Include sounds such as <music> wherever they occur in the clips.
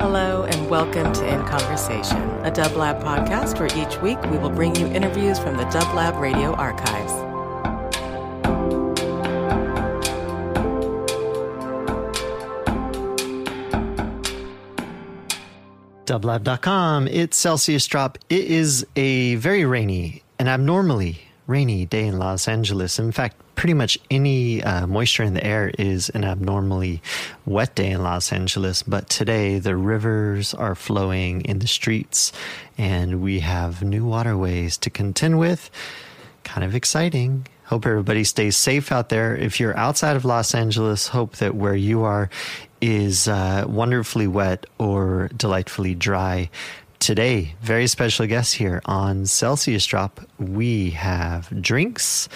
Hello and welcome to In Conversation, a dublab podcast where each week we will bring you interviews from the dublab radio archives. Dublab.com. It's Celsius Drop. It is a very rainy, an abnormally rainy day in Los Angeles. In fact, pretty much any uh, moisture in the air is an abnormally wet day in Los Angeles. But today, the rivers are flowing in the streets, and we have new waterways to contend with. Kind of exciting. Hope everybody stays safe out there. If you're outside of Los Angeles, hope that where you are is uh, wonderfully wet or delightfully dry. Today, very special guest here on Celsius Drop. We have drinks.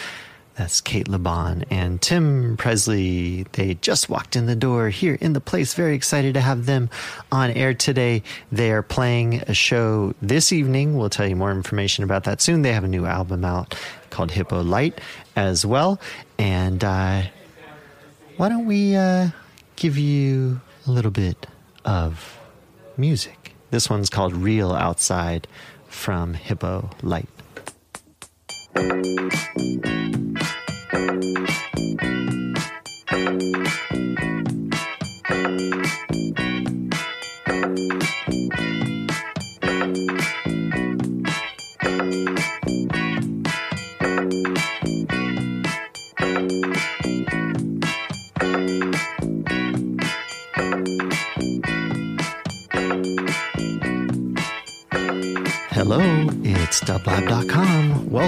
That's Cate Le Bon and Tim Presley. They just walked in the door here in the place. Very excited to have them on air today. They are playing a show this evening. We'll tell you more information about that soon. They have a new album out called Hippo Lite as well. And uh, why don't we uh, give you a little bit of music? This one's called Real Outside from Hippo Lite.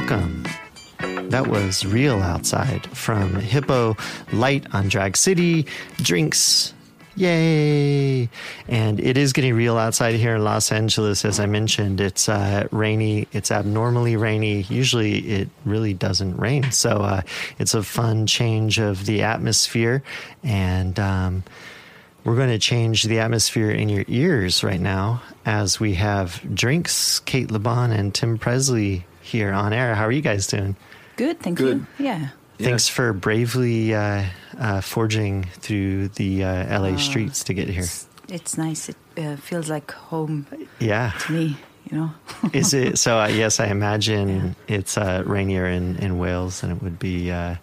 Welcome. That was Real Outside from Hippo Lite on Drag City. Drinks. Yay! And it is getting real outside here in Los Angeles. As I mentioned, it's uh, rainy. It's abnormally rainy. Usually it really doesn't rain. So uh, it's a fun change of the atmosphere. And um, we're going to change the atmosphere in your ears right now as we have drinks. Cate Le Bon and Tim Presley here on air. How are you guys doing? Good, thank Good. you. Yeah. Thanks for bravely uh, uh, forging through the uh, LA streets to get here. It's, it's nice. It uh, feels like home Yeah. to me, you know. <laughs> Is it so? Uh, yes, I imagine it's uh, rainier in, in Wales than it would be. Uh,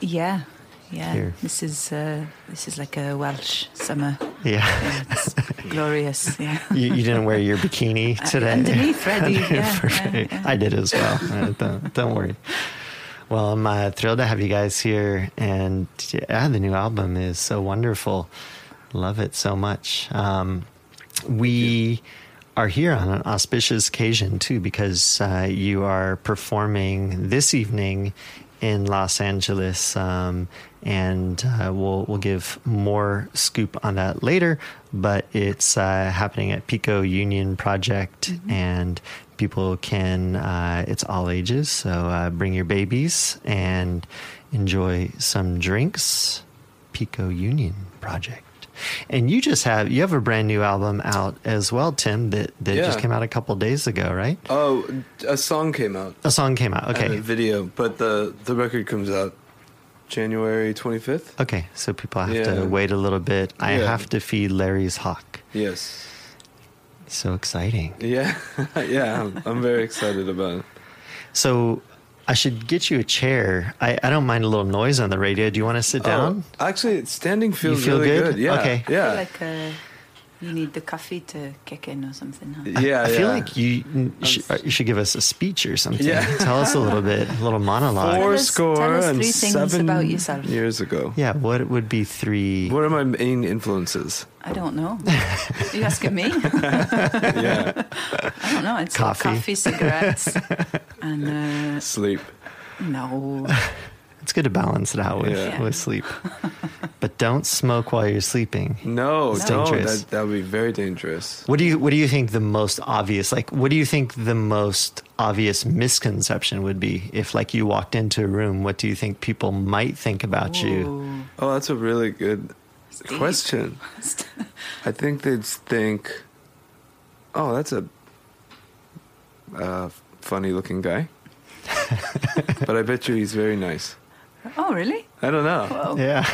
yeah. Yeah. Here. This is uh, this is like a Welsh summer. yeah. Yeah, it's <laughs> glorious. Yeah. You, you didn't wear your bikini <laughs> today. underneath, ready, <laughs> yeah, yeah, yeah. I did as well. Uh, don't, don't worry. Well, I'm uh, thrilled to have you guys here, and yeah, the new album is so wonderful. Love it so much. Um, we are here on an auspicious occasion too, because uh, you are performing this evening in Los Angeles, um, and uh, we'll we'll give more scoop on that later. But it's uh, happening at Pico Union Project, and people can. Uh, it's all ages, so uh, bring your babies and enjoy some drinks. Pico Union Project. And you just have you have a brand new album out as well, Tim. That that just came out a couple days ago, right? Oh, a song came out. A song came out. Okay, a video, but the the record comes out January 25th. okay. So people have Yeah. to wait a little bit. I Yeah. have to feed Larry's hawk. Yes. So exciting. Yeah. <laughs> yeah. I'm, I'm very excited about it. So I should get you a chair. I, I don't mind a little noise on the radio. Do you want to sit oh, down? Oh, actually, standing feels feel really good? good. Yeah. Okay. I feel Yeah. Like you need the coffee to kick in or something. Huh? yeah. I feel yeah. like you you should, you should give us a speech or something. Yeah. Tell us a little bit, a little monologue. Four Tell us- score tell us and three things seven about yourself. years ago. Yeah, what would be three? What are my main influences? I don't know. you asking me? Yeah. <laughs> <laughs> I don't know. It's Coffee. like coffee, cigarettes, and uh, Sleep. no, It's good to balance it out with, Yeah. with sleep. <laughs> but don't smoke while you're sleeping. No, It's don't. dangerous. That that would be very dangerous. What do you what do you think the most obvious like what do you think the most obvious misconception would be if like you walked into a room what do you think people might think about you? Oh, that's a really good Steve. question. I think they'd think, "Oh, that's a uh, funny-looking guy," <laughs> but I bet you he's very nice. Oh, really? I don't know. Whoa. Yeah.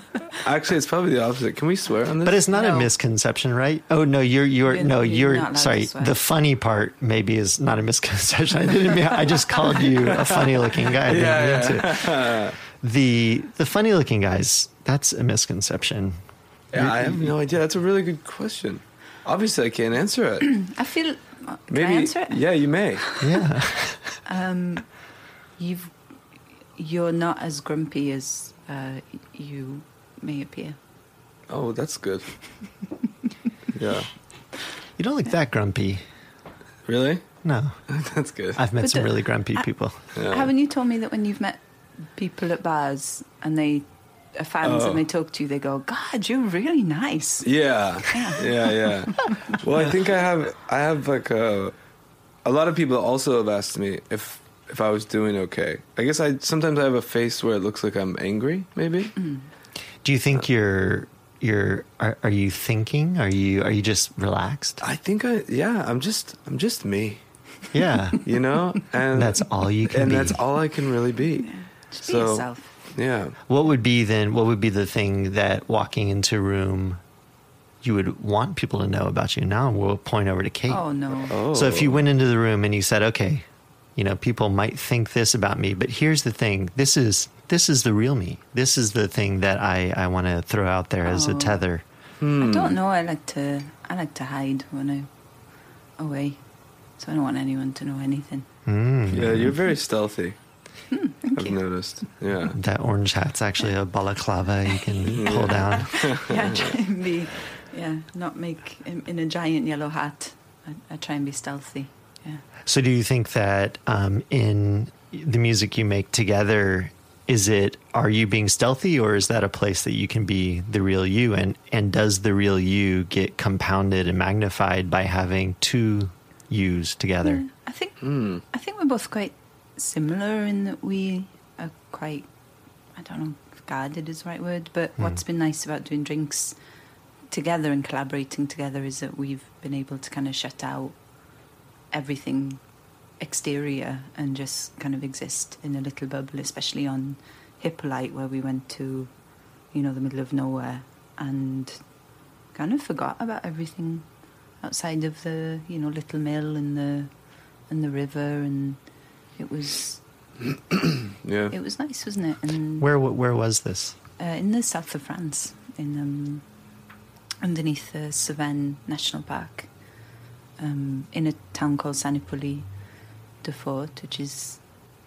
<laughs> Actually, it's probably the opposite. Can we swear on this? But it's not a misconception, right? Oh no, you're you're You're- no, you're you're not allowed to sorry. The funny part maybe is not a misconception. <laughs> I didn't mean I just called you a funny looking guy. I didn't Yeah, mean to. <laughs> The the funny looking guys, that's a misconception. yeah, I have no idea. That's a really good question. Obviously, I can't answer it. <clears throat> I feel. Can Maybe. I answer it? Yeah, you may. Yeah. Um, you've you're not as grumpy as uh, you may appear. Oh, that's good. <laughs> yeah. You don't look that grumpy. Really? No. <laughs> that's good. I've met But some the- really grumpy I- people. Yeah. Haven't you told me that when you've met people at bars and they are fans Oh. and they talk to you, they go, "God, you're really nice." Yeah, Yeah. <laughs> yeah, yeah. well, I think I have. I have like a. A lot of people also have asked me if if I was doing okay. I guess I sometimes I have a face where it looks like I'm angry. Maybe. Mm-hmm. Do you think you're you're are, are you thinking? Are you are you just relaxed? I think I. Yeah, I'm just. I'm just me. Yeah. <laughs> You know, and that's all you can and be. that's all I can really be. Just be So- yourself. Yeah. What would be then? What would be the thing that walking into a room you would want people to know about you? Now we'll point over to Cate. Oh no. Oh. So if you went into the room and you said, "Okay, you know, people might think this about me, but here's the thing: this is this is the real me. This is the thing that I I want to throw out there as a Oh. tether." Hmm. I don't know. I like to. I like to hide when I'm away, so I don't want anyone to know anything. Mm. Yeah, you're very stealthy. Hmm, Thank I've you. noticed. Yeah. That orange hat's actually a balaclava you can <laughs> pull down. <laughs> yeah, I try and be. Yeah, not make in, in a giant yellow hat. I, I try and be stealthy. Yeah. So, do you think that um, in the music you make together, is it are you being stealthy, or is that a place that you can be the real you? And and does the real you get compounded and magnified by having two yous together? Yeah, I think. Hmm. I think we're both quite similar in that we are quite. I don't know if guarded is the right word, but Hmm. what's been nice about doing drinks together and collaborating together is that we've been able to kind of shut out everything exterior and just kind of exist in a little bubble, especially on Hippo Lite, where we went to, you know, the middle of nowhere and kind of forgot about everything outside of the, you know, little mill and the and the river, and it was <coughs> Yeah. it was nice, wasn't it? And Where where was this? uh, in the south of France, in um, underneath the Cevennes National Park, um, in a town called Saint-Hippolyte de Fort, which is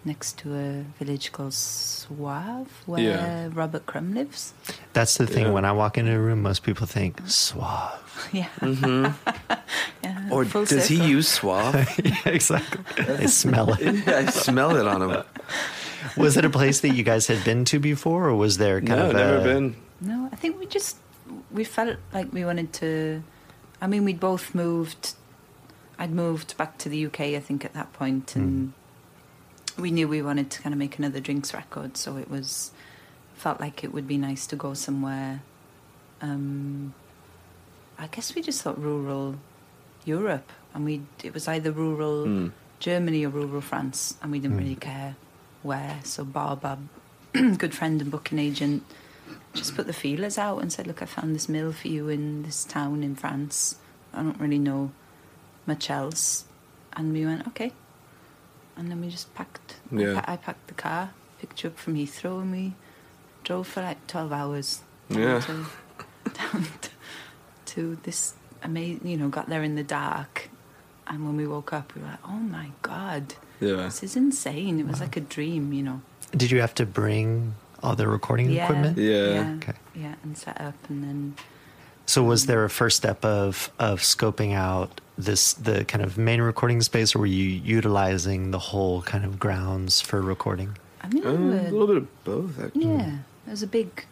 next to a village called Sauve, where Yeah. Robert Crumb lives. That's the thing. Yeah. When I walk into a room, most people think suave. <laughs> Yeah, hmm <laughs> yeah. Or full does he use suave? <laughs> yeah, exactly. I smell it. yeah, I smell it on him. Was it a place that you guys had been to before, or was there kind of no, never a, been. No, I think we just we felt like we wanted to. I mean, we'd both moved. I'd moved back to the UK, I think, at that point, and we knew we wanted to kind of make another drinks record. So it was felt like it would be nice to go somewhere. Um, I guess we just thought rural Europe, and we it was either rural Hmm. Germany or rural France, and we didn't Mm. really care where. So Barbab, <clears throat> good friend and booking agent, just put the feelers out and said, "Look, I found this mill for you in this town in France. I don't really know much else." And we went, "Okay." And then we just packed. I Yeah. pa- I packed the car, picked you up from Heathrow, and we drove for like twelve hours. down Yeah. To, <laughs> down to, to this amazing, you know, got there in the dark, and when we woke up, we were like, "Oh my god, Yeah. this is insane!" It was like a dream, you know. Did you have to bring all the recording Yeah, equipment? Yeah. yeah, Okay. yeah, and set up, and then So was there a first step of of scoping out this the kind of main recording space, or were you utilizing the whole kind of grounds for recording? I mean, Uh, there a little bit of both, actually. yeah, there was a big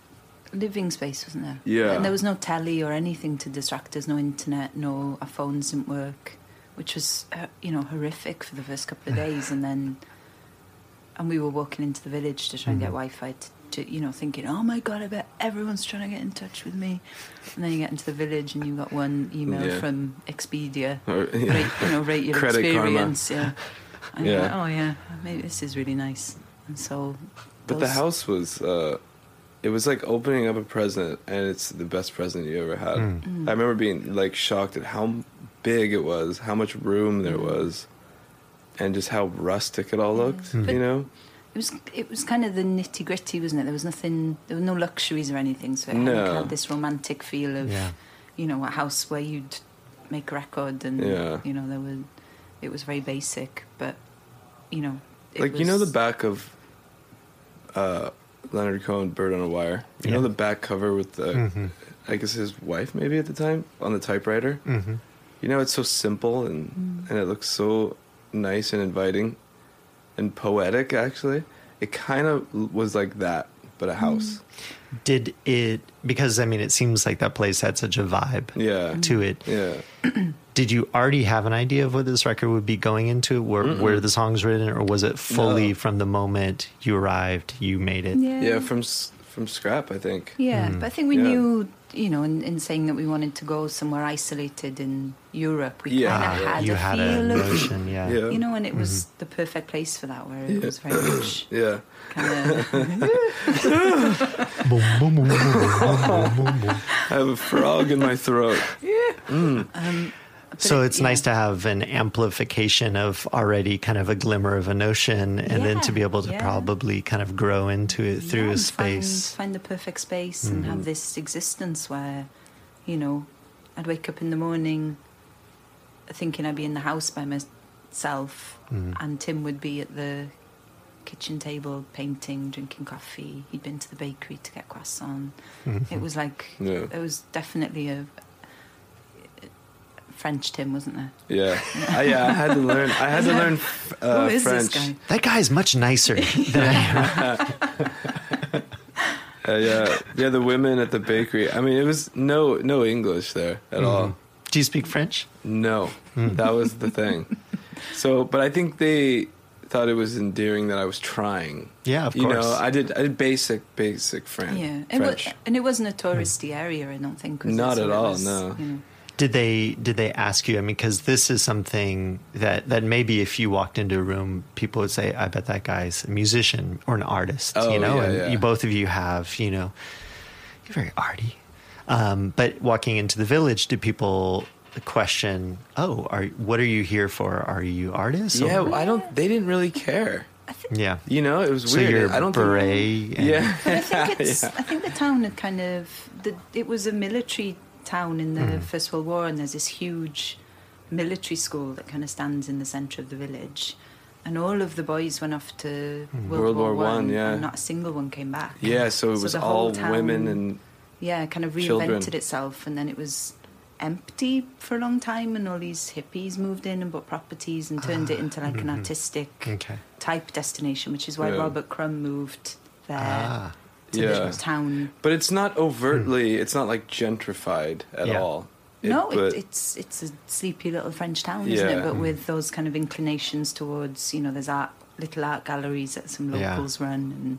living space, wasn't there? Yeah. And there was no telly or anything to distract us, no internet, no, our phones didn't work, which was, uh, you know, horrific for the first couple of <laughs> days. And then, and we were walking into the village to try and get Mm-hmm. Wi Fi to, to, you know, thinking, oh my God, I bet everyone's trying to get in touch with me. And then you get into the village and you got one email Yeah. from Expedia. Or, yeah. Rate, you know, rate your Credit karma. experience. Yeah. And you're Yeah. like, oh yeah, maybe this is really nice. And so, But the house was, uh, it was like opening up a present, and it's the best present you ever had. Mm. I remember being like shocked at how big it was, how much room there Mm. was, and just how rustic it all looked. But- You know? It was it was kind of the nitty gritty, wasn't it? There was nothing, there were no luxuries or anything, so it had, No. had this romantic feel of, Yeah. you know, a house where you'd make a record, and Yeah. you know, there were, it was very basic, but you know, it like you know the back of uh, Leonard Cohen, "Bird on a Wire." You know the back cover with the, Mm-hmm. I guess his wife maybe at the time on the typewriter. Mm-hmm. You know, it's so simple and Mm. and it looks so nice and inviting and poetic. Actually, it kind of was like that, but a house. Did it because I mean it seems like that place had such a vibe Yeah, to it. yeah. <clears throat> Did you already have an idea of what this record would be going into? Where where the songs written, or was it fully No. from the moment you arrived, you made it? yeah, Yeah, from from scrap, I think. yeah. Mm. But I think we Yeah. knew, you know, in, in saying that we wanted to go somewhere isolated in Europe, we Yeah. kind of Ah, had you a had a feel of, notion, <laughs> yeah. Yeah. you know, and it was mm-hmm. the perfect place for that, where it Yeah. was very much <laughs> Yeah, kind <laughs> of. I have a frog in my throat. So But mm. um, it- it's yeah. nice to have an amplification of already kind of a glimmer of a notion, and then to be able to yeah. probably kind of grow into it through Yeah, a space. Find, find the perfect space and Mm-hmm. have this existence where, you know, I'd wake up in the morning thinking I'd be in the house by myself, Mm. and Tim would be at the kitchen table painting, drinking coffee. He'd been to the bakery to get croissant. Mm-hmm. It was like Yeah. it was definitely a French Tim, wasn't there? Yeah, <laughs> I, yeah. I had to learn. I had to learn uh, Who is French. this guy? That guy's much nicer <laughs> than I <laughs> Uh, yeah, yeah. The women at the bakery. I mean, it was no no English there at all. Do you speak French? No, that was the thing. So, but I think they thought it was endearing that I was trying. Yeah, of course. you know, I did. I did basic basic French. Yeah, it was, and it wasn't a touristy area. I don't think. Not at all, was, no. you know, Did they did they ask you? I mean, because this is something that that maybe if you walked into a room, people would say, "I bet that guy's a musician or an artist." Oh, you know, yeah, and yeah. you both of you have, you know, you're very arty. Um, but walking into the village, do people question, "Oh, are what are you here for? Are you artists?" Yeah, or- I don't. They didn't really care. yeah. You know, it was So weird. you're I don't beret. Think, and- yeah, <laughs> But I think it's. I think the town had kind of. The, it was a military town in the Hmm. First World War, and there's this huge military school that kind of stands in the centre of the village. And all of the boys went off to World, Hmm. World War War One, One, yeah. and not a single one came back. yeah. So it was the whole all town- women and yeah, kind of reinvented children. itself, and then it was empty for a long time, and all these hippies moved in and bought properties and turned it into like an artistic Okay. type destination, which is why Mm-hmm. Yeah. Robert Crumb moved there Ah. To Yeah. the town. But it's not overtly. It's not like gentrified at Yeah. all. It- no, but- it, it's it's a sleepy little French town, isn't it? But with those kind of inclinations towards, you know, there's art, little art galleries that some Yeah. locals run, and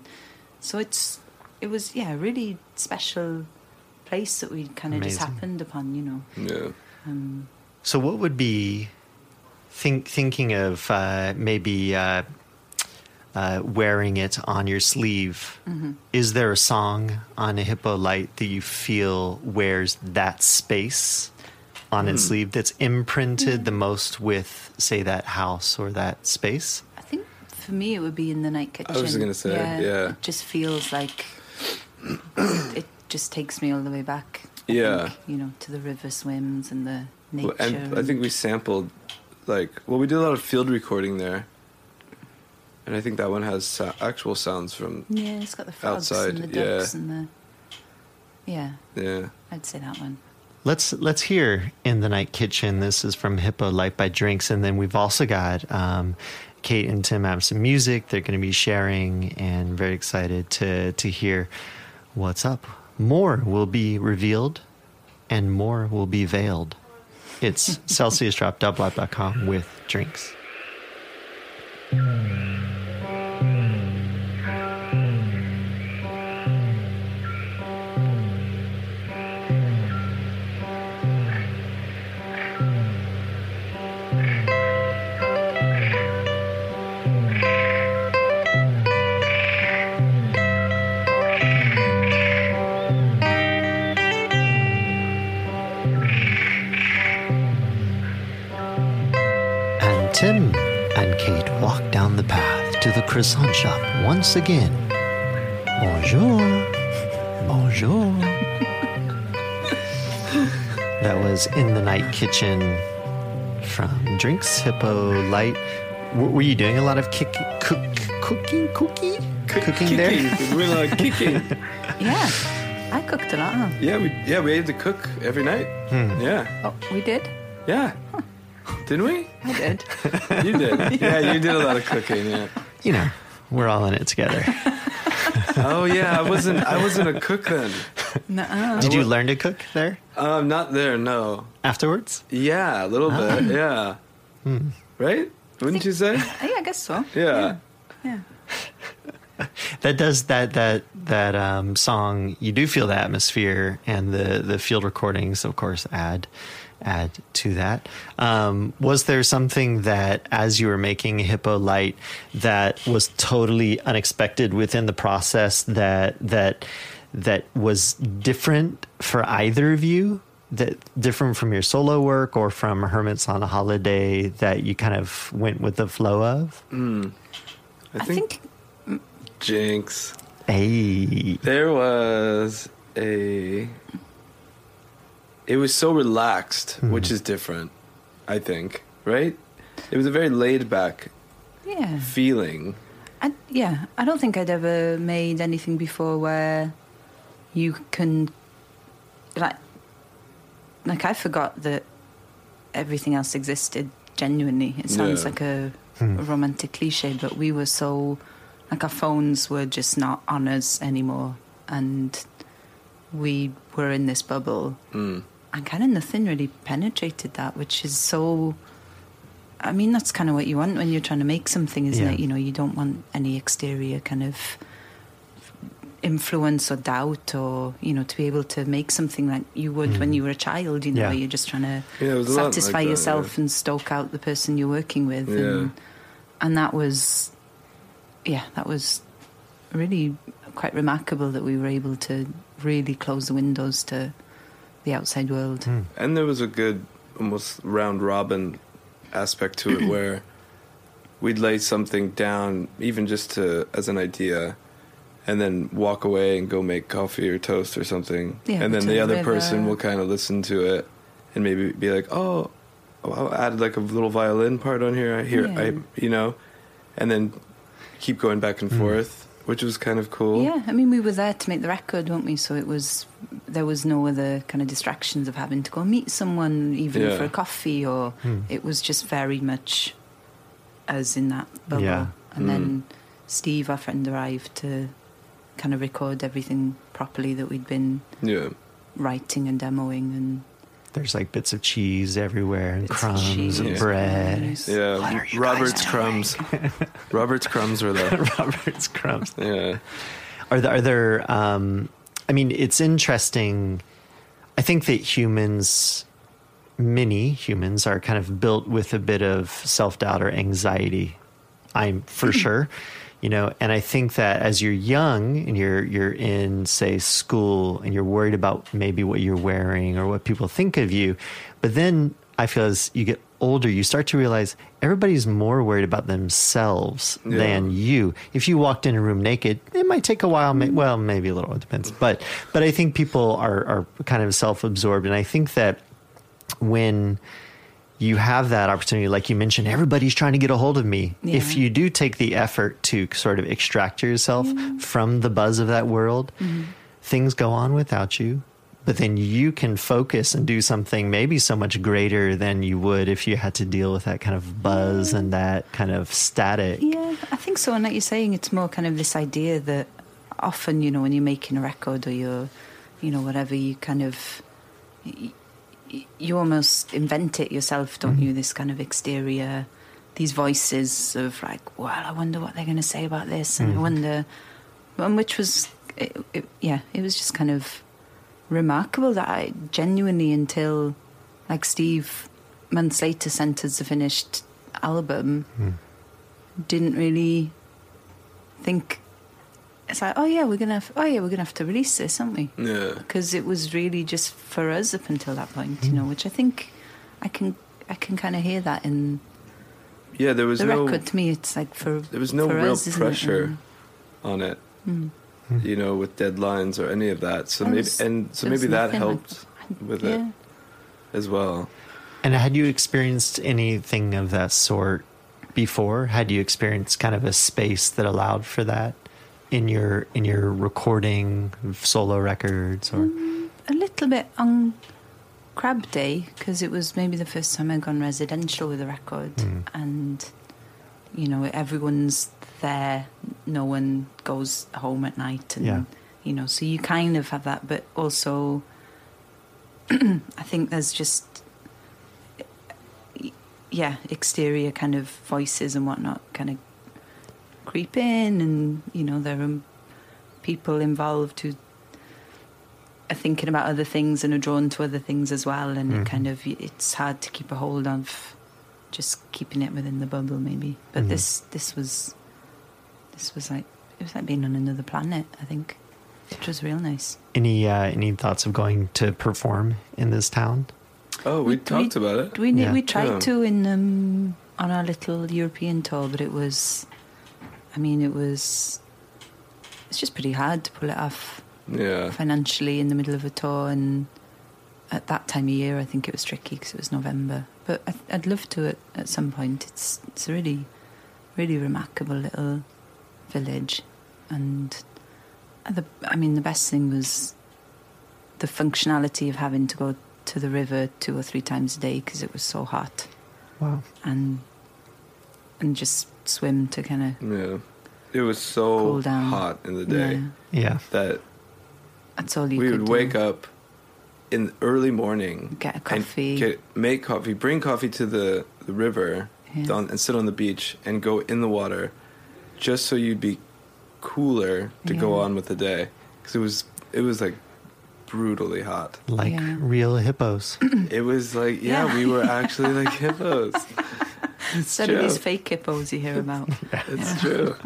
so it's it was yeah, a really special place that we kind of just happened upon, you know. yeah. Um, So, what would be think thinking of uh, maybe uh, uh, wearing it on your sleeve? Mm-hmm. Is there a song on a Hippo Lite that you feel wears that space on its sleeve that's imprinted the most with, say, that house or that space? I think for me it would be in the night kitchen. I was gonna say, yeah. It just feels like it just takes me all the way back. I Yeah. think, you know, to the river swims and the nature. Well, and I think we sampled, like, well, we did a lot of field recording there, and I think that one has so- actual sounds from. yeah, it's got the frogs outside, and the yeah. and the yeah. Yeah, I'd say that one. Let's let's hear in the night kitchen. This is from Hippo Lite by Drinks, and then we've also got um, Cate and Tim have some music they're going to be sharing, and very excited to to hear what's up. More will be revealed, and more will be veiled. It's <laughs> Celsius Drop CelsiusDrop.com with drinks. うん。うん to the croissant shop once again. Bonjour. Bonjour. that was In the Night Kitchen from Drinks Hippo Lite. W- were you doing a lot of kick, cook, cooking, cookie? Cooking there? We're like <laughs> kicking. Yeah, I cooked a lot. Huh? Yeah, we yeah we had to cook every night. Hmm. Yeah, Oh, we did. yeah. Didn't we? I did. <laughs> You did. <laughs> Yeah, you did a lot of cooking. Yeah. You know, we're all in it together. <laughs> Oh yeah, I wasn't. I wasn't a cook then. Nuh-uh. Did you learn to cook there Um, not there. No. afterwards? Yeah, a little bit. Yeah. Right? Wouldn't you say? Yeah, I guess so. Yeah. Yeah. <laughs> that does that that that um, song you do feel the atmosphere and the the field recordings of course add add to that um, was there something that as you were making Hippo Lite that was totally unexpected within the process that that that was different for either of you that different from your solo work or from hermits on a holiday that you kind of went with the flow of I I think, think Jinx. hey There was a. It was so relaxed, which is different. I think. Right? It was a very laid back yeah. feeling. I, yeah, I don't think I'd ever made anything before where you can, like, like I forgot that everything else existed. Genuinely, it sounds Yeah. like a, a romantic cliche, but we were so, like, our phones were just not on us anymore, and we were in this bubble, Mm. And kind of nothing really penetrated that, which is so. I mean, that's kind of what you want when you're trying to make something, isn't Yeah. it? You know, you don't want any exterior kind of influence or doubt, or you know, to be able to make something like you would when hmm. you were a child. You know, Yeah. where you're just trying to Yeah, it was a lot like satisfy that, yourself yeah. and stoke out the person you're working with, Yeah. and and that was, yeah, that was really quite remarkable that we were able to really close the windows to the outside world. Hmm. And there was a good, almost round robin aspect to it <clears throat> where we'd lay something down, even just to as an idea, and then walk away and go make coffee or toast or something. Yeah, and then the the other river. person will kind of listen to it and maybe be like, "Oh, I'll add like a little violin part on here. I hear, Yeah. I, you know," and then keep going back and hmm. forth, which was kind of cool. Yeah, I mean, we were there to make the record, weren't we? So it was there was no other kind of distractions of having to go meet someone, even Yeah. for a coffee, or hmm. it was just very much us in that bubble. Yeah. And then hmm. Steve, our friend, arrived to kind of record everything properly that we'd been Yeah. writing and demoing, and There's like bits of cheese everywhere and Bits of crumbs cheese, and bread. crumbs. Yeah, What are you Robert's crumbs. <laughs> Robert's crumbs were there. <laughs> Robert's crumbs. Yeah. Are there, are there um, I mean, it's interesting. I think that humans, many humans, are kind of built with a bit of self doubt or anxiety. I'm for <laughs> sure, you know, and I think that as you're young and you're you're in say school and you're worried about maybe what you're wearing or what people think of you, but then I feel as you get older, you start to realize everybody's more worried about themselves Yeah. than you. If you walked in a room naked, it might take a while. May, well, maybe a little. It depends. But but I think people are are kind of self absorbed, and I think that when you have that opportunity, like you mentioned, everybody's trying to get a hold of me. Yeah. If you do take the effort to sort of extract yourself mm-hmm. from the buzz of that world, mm-hmm. things go on without you. but then you can focus and do something maybe so much greater than you would if you had to deal with that kind of buzz and that kind of static. Yeah, I think so. And like you're saying, it's more kind of this idea that often, you know, when you're making a record or you're, you know, whatever, you kind of, you, almost invent it yourself, don't Mm-hmm. you? This kind of exterior, these voices of like, well, I wonder what they're going to say about this, and Mm-hmm. I wonder, and which was, it, it, yeah, it was just kind of remarkable that I genuinely until, like Steve, months later sent us the finished album, didn't really think. It's like, oh yeah, we're gonna, have, oh yeah, we're gonna have to release this, aren't we? Yeah. because it was really just for us up until that point, you know, which I think I can I can kind of hear that in Yeah, there was the no record. To me, it's like for there was no for real us, isn't it? pressure Um, on it. mm. You know, with deadlines or any of that. So There maybe was- and so maybe that nothing like helped with yeah. it as well. And had you experienced anything of that sort before? Had you experienced kind of a space that allowed for that in your in your recording solo records or a little bit on Crab Day because it was maybe the first time I'd gone residential with a record, Mm. and you know everyone's there. No one goes home at night, and Yeah. you know, so you kind of have that, but also <clears throat> I think there's just yeah exterior kind of voices and whatnot kind of creep in, and you know there are people involved who are thinking about other things and are drawn to other things as well and Mhm. it kind of it's hard to keep a hold of just keeping it within the bubble maybe but Mhm. this this was this was like it was like being on another planet i think which was real nice any uh, any thoughts of going to perform in this town? Oh, we, talked about it. we Yeah. we tried Yeah. to in um on our little european tour but it was i mean it was it's just pretty hard to pull it off Yeah. financially in the middle of a tour and at that time of year I think it was tricky because it was November but I, I'd love to at, at some point it's it's a really really remarkable little village and the I mean the best thing was the functionality of having to go to the river two or three times a day because it was so hot Wow. and and just swim to kind of Yeah. It was so Cool down. hot in the day yeah Yeah. that that's all you we could would do. wake up in the early morning, Get a and coffee. get, make coffee, bring coffee to the, the river, Yeah. down, and sit on the beach and go in the water, just so you'd be cooler to go on with the day, because it was it was like brutally hot. Like Yeah. real hippos. It was like yeah, Yeah. we were <laughs> actually like hippos. <laughs> It's Instead of these fake hippos you hear about. <laughs> It's true. <laughs>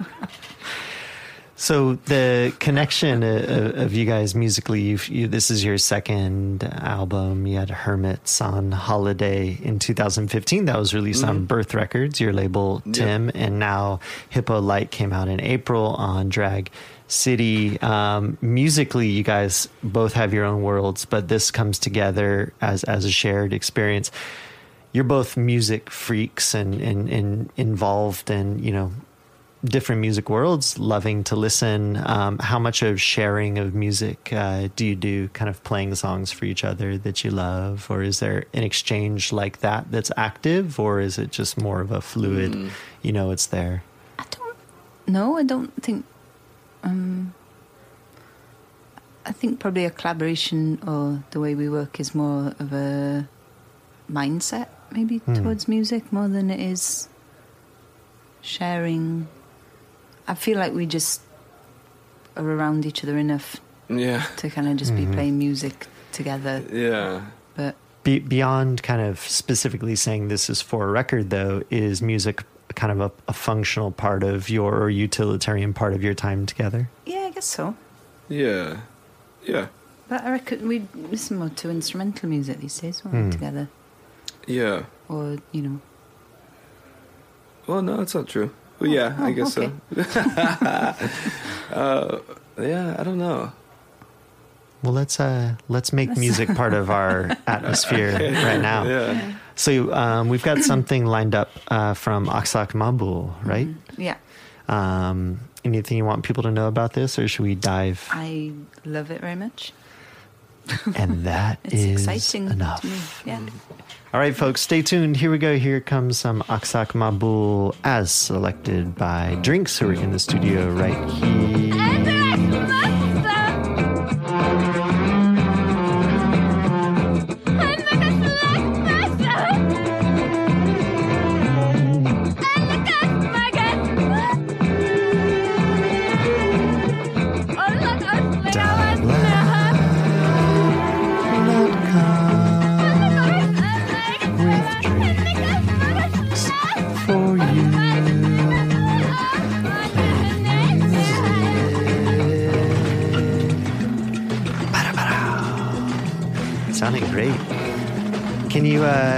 So the connection uh, of you guys musically, you've, you, this is your second album. You had Hermits on Holiday in 2015 that was released on Birth Records, your label, Yep. Tim, and now Hippo Lite came out in April on Drag City. Um, musically, you guys both have your own worlds, but this comes together as as a shared experience. You're both music freaks and and, and involved in you know different music worlds, loving to listen. Um, how much of sharing of music uh, do you do, kind of playing songs for each other that you love? Or is there an exchange like that that's active? Or is it just more of a fluid, Mm. you know, it's there? I don't no, I don't think um I think probably a collaboration or the way we work is more of a mindset maybe Hmm. towards music more than it is sharing I feel like we just are around each other enough Yeah, to kind of just Mhm. be playing music together yeah. but Be- beyond kind of specifically saying this is for a record, though, is music kind of a, a functional part of your or utilitarian part of your time together? yeah I guess so Yeah, yeah, but I reckon we listen more to instrumental music these days when we're together yeah. or you know Well, no, it's not true. Well, yeah, I oh, guess okay. so. <laughs> uh, yeah, I don't know. Well, let's uh, let's make music part of our <laughs> atmosphere right now. Yeah. So um, we've got something lined up uh, from Aksak Maboul, right? yeah Um, anything you want people to know about this, or should we dive? I love it very much. <laughs> and that It's exciting enough. Yeah. All right, folks, stay tuned. Here we go. Here comes some Aksak Maboul as selected by Drinks, who are in the studio right here.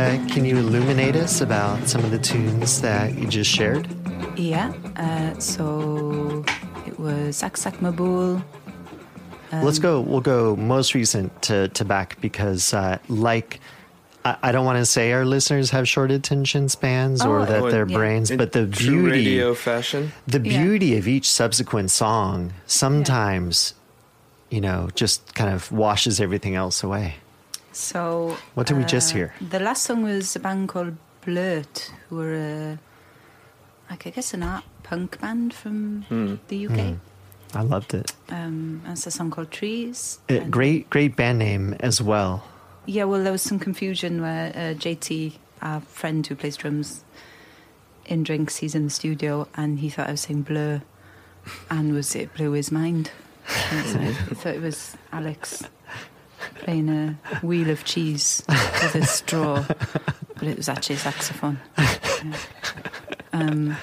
Uh, can you illuminate us about some of the tunes that you just shared? Yeah. Uh, so it was Aksak Maboul. Let's go. We'll go most recent to, to back because, uh, like, I, I don't want to say our listeners have short attention spans or Oh, that Oh, their yeah. brains, In but the beauty, radio fashion. the Yeah. beauty of each subsequent song sometimes, you know, just kind of washes everything else away. So What did we just uh, hear? The last song was a band called Blurt, who were a, like I guess an art punk band from Hmm. the UK. I loved it. Um, and it's a song called Trees. Uh, And- great, great band name as well. Yeah, well, there was some confusion where uh, JT, our friend who plays drums in Drinks, he's in the studio and he thought I was saying Blur, and was it blew his mind. And <laughs> so he thought it was Alex playing a wheel of cheese with a straw, but it was actually a saxophone. Yeah. Um,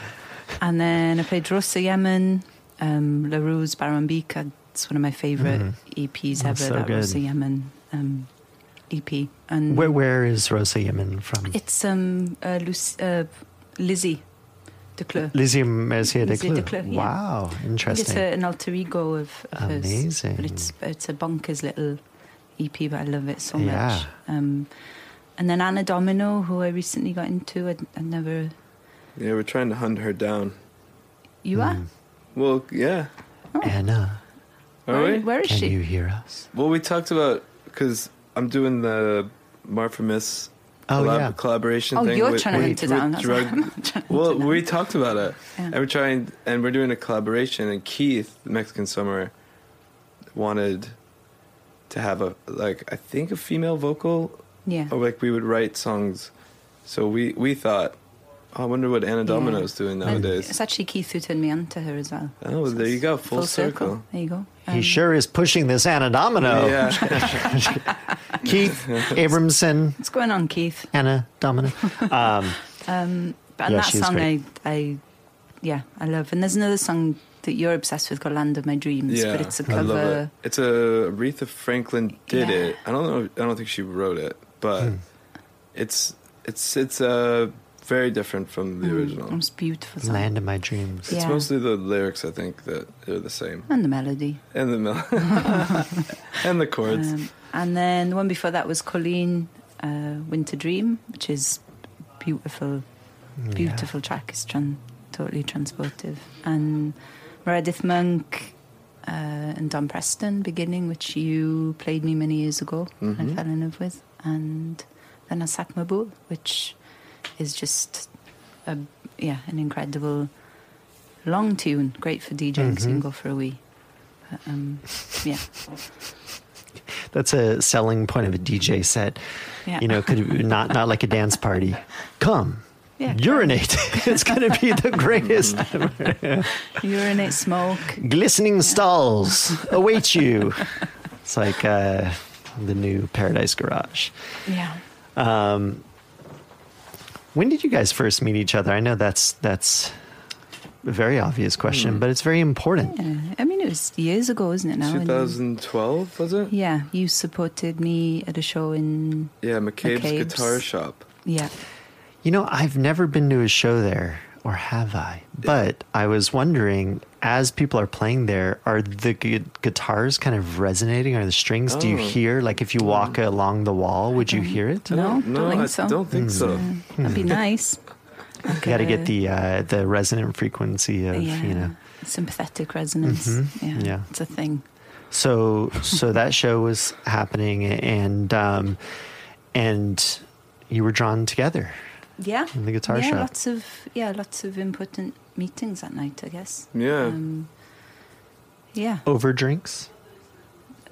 and then I played Rosa Yemen, um, LaRue's Barambika. It's one of my favourite EPs That's ever, so that good. Rosa Yemen um, EP. And Where, where is Rosa Yemen from? it's um, uh, Luc- uh, Lizzie Descloux. Lizzie Mercier de Lizzie Clou. Descloux, yeah. Wow, I think it's a, an alter ego of, of hers. Amazing. But it's it's a bonkers little EP, but I love it so Yeah. much. Um, and then Anna Domino, who I recently got into, I, I never. Yeah, we're trying to hunt her down. You are? Well, yeah. Anna, Are Where, we? where is can she? you hear us? Well, we talked about because I'm doing the Martha Miss Oh, collab- yeah. collaboration Oh, thing. you're with, trying to hunt her down. Drug- what I'm trying to well, do. we talked about it, Yeah. and we're trying, and we're doing a collaboration. And Keith, the Mexican Summer, wanted to have a like I think a female vocal, Yeah. or like we would write songs. So we we thought, oh, I wonder what Anna Domino's doing nowadays. It's actually Keith who turned me on to her as well. Oh, well, there you go, full, circle. There you go. he Um, sure is pushing this Anna Domino. Yeah, <laughs> Keith <laughs> Abrahamsson, What's going on, Keith? Anna Domino. <laughs> Um, Um, but Yeah, that she's song, I. I, yeah, I love. And there's another song that you're obsessed with called "Land of My Dreams," yeah, but it's a I love cover. it. It's a Aretha Franklin did Yeah. it. I don't know. I don't think she wrote it, but Hmm. it's it's it's uh, very different from the original. It's beautiful song. Land of my dreams. Yeah. It's mostly the lyrics. I think that are the same, and the melody. and the mel- <laughs> and the chords. Um, and then the one before that was Colleen uh, Winter Dream, which is beautiful, beautiful track. It's tran- totally transportive. And Meredith Monk uh, and Don Preston, Beginning, which you played me many years ago and I fell in love with. And then Aksak Maboul, which is just, a, yeah, an incredible long tune. Great for DJing, so you can go for a wee. But, um, yeah. <laughs> That's a selling point of a DJ set. Yeah. You know, could not not like a dance party. <laughs> Come. Yeah. Urinate. <laughs> it's going to be the <laughs> greatest. <laughs> Urinate, smoke. Glistening stalls await you. It's like uh, the new Paradise Garage. Yeah. Um, when did you guys first meet each other? I know that's that's a very obvious question, but it's very important. Yeah. I mean, it was years ago, isn't it now? 2012 was it? yeah, you supported me at a show in. Yeah, McCabe's, McCabe's. Guitar Shop. Yeah. You know, I've never been to a show there, or have I? But I was wondering, as people are playing there, are the gu- guitars kind of resonating? Are the strings? Do you Oh. hear, like, if you walk along the wall, would you hear it? I No, don't, don't think I so. don't think so. That'd be nice. You got to get the uh, the resonant frequency of, yeah, you know. sympathetic resonance. Mhm. Yeah, Yeah. it's a thing. So so that show was happening, and um, and you were drawn together. Yeah. In the guitar yeah, shop. lots of yeah, lots of important meetings at night, I guess. Yeah. Um, yeah. Over drinks.